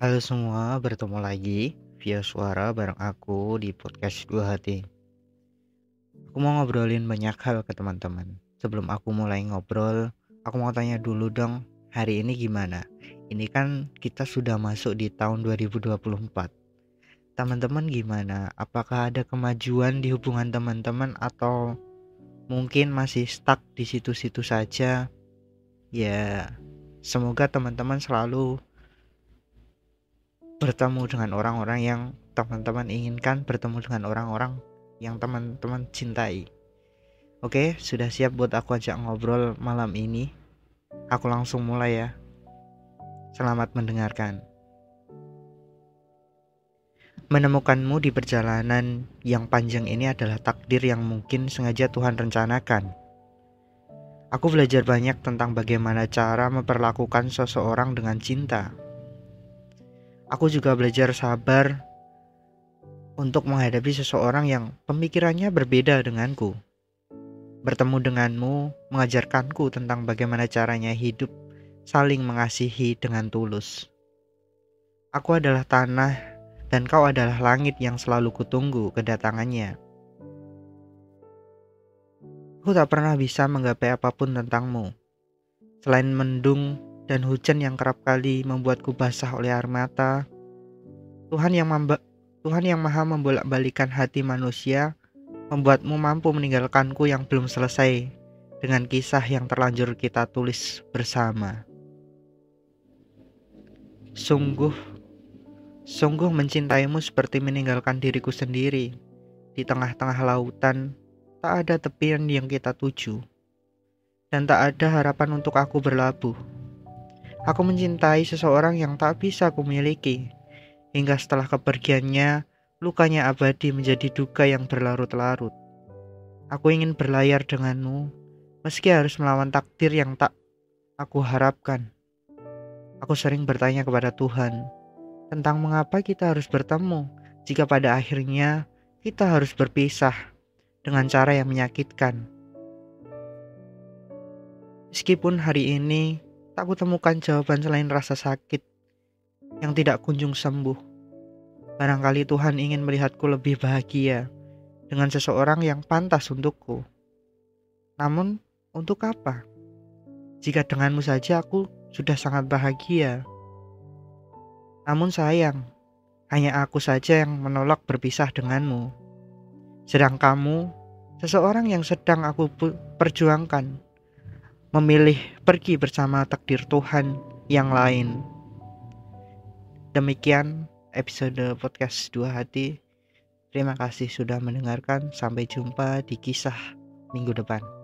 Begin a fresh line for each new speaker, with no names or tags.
Halo semua, bertemu lagi via suara bareng aku di podcast Dua Hati. Aku mau ngobrolin banyak hal ke teman-teman. Sebelum aku mulai ngobrol, aku mau tanya dulu dong, hari ini gimana? Ini kan kita sudah masuk di tahun 2024. Teman-teman gimana? Apakah ada kemajuan di hubungan teman-teman atau mungkin masih stuck di situ-situ saja? Ya, semoga teman-teman selalu bertemu dengan orang-orang yang teman-teman inginkan, bertemu dengan orang-orang yang teman-teman cintai. Oke, sudah siap buat aku ajak ngobrol malam ini? Aku langsung mulai ya. Selamat mendengarkan. Menemukanmu di perjalanan yang panjang ini adalah takdir yang mungkin sengaja Tuhan rencanakan. Aku belajar banyak tentang bagaimana cara memperlakukan seseorang dengan cinta. Aku juga belajar sabar untuk menghadapi seseorang yang pemikirannya berbeda denganku. Bertemu denganmu mengajarkanku tentang bagaimana caranya hidup saling mengasihi dengan tulus. Aku adalah tanah dan kau adalah langit yang selalu kutunggu kedatangannya. Aku tak pernah bisa menggapai apa pun tentangmu, selain mendung dan hujan yang kerap kali membuatku basah oleh air mata. Tuhan yang mamba, Tuhan yang maha membolak-balikan hati manusia, membuatmu mampu meninggalkanku yang belum selesai dengan kisah yang terlanjur kita tulis bersama. Sungguh Sungguh mencintaimu seperti meninggalkan diriku sendiri. Di tengah-tengah lautan, tak ada tepian yang kita tuju. Dan tak ada harapan untuk aku berlabuh. Aku mencintai seseorang yang tak bisa aku miliki. Hingga setelah kepergiannya, lukanya abadi menjadi duka yang berlarut-larut. Aku ingin berlayar denganmu, meski harus melawan takdir yang tak aku harapkan. Aku sering bertanya kepada Tuhan, tentang mengapa kita harus bertemu jika pada akhirnya kita harus berpisah dengan cara yang menyakitkan. Meskipun hari ini tak kutemukan jawaban selain rasa sakit yang tidak kunjung sembuh. Barangkali Tuhan ingin melihatku lebih bahagia dengan seseorang yang pantas untukku. Namun, untuk apa? Jika denganmu saja aku sudah sangat bahagia. Namun sayang, hanya aku saja yang menolak berpisah denganmu. Sedang kamu, seseorang yang sedang aku perjuangkan, memilih pergi bersama takdir Tuhan yang lain. Demikian episode podcast Dua Hati. Terima kasih sudah mendengarkan. Sampai jumpa di kisah minggu depan.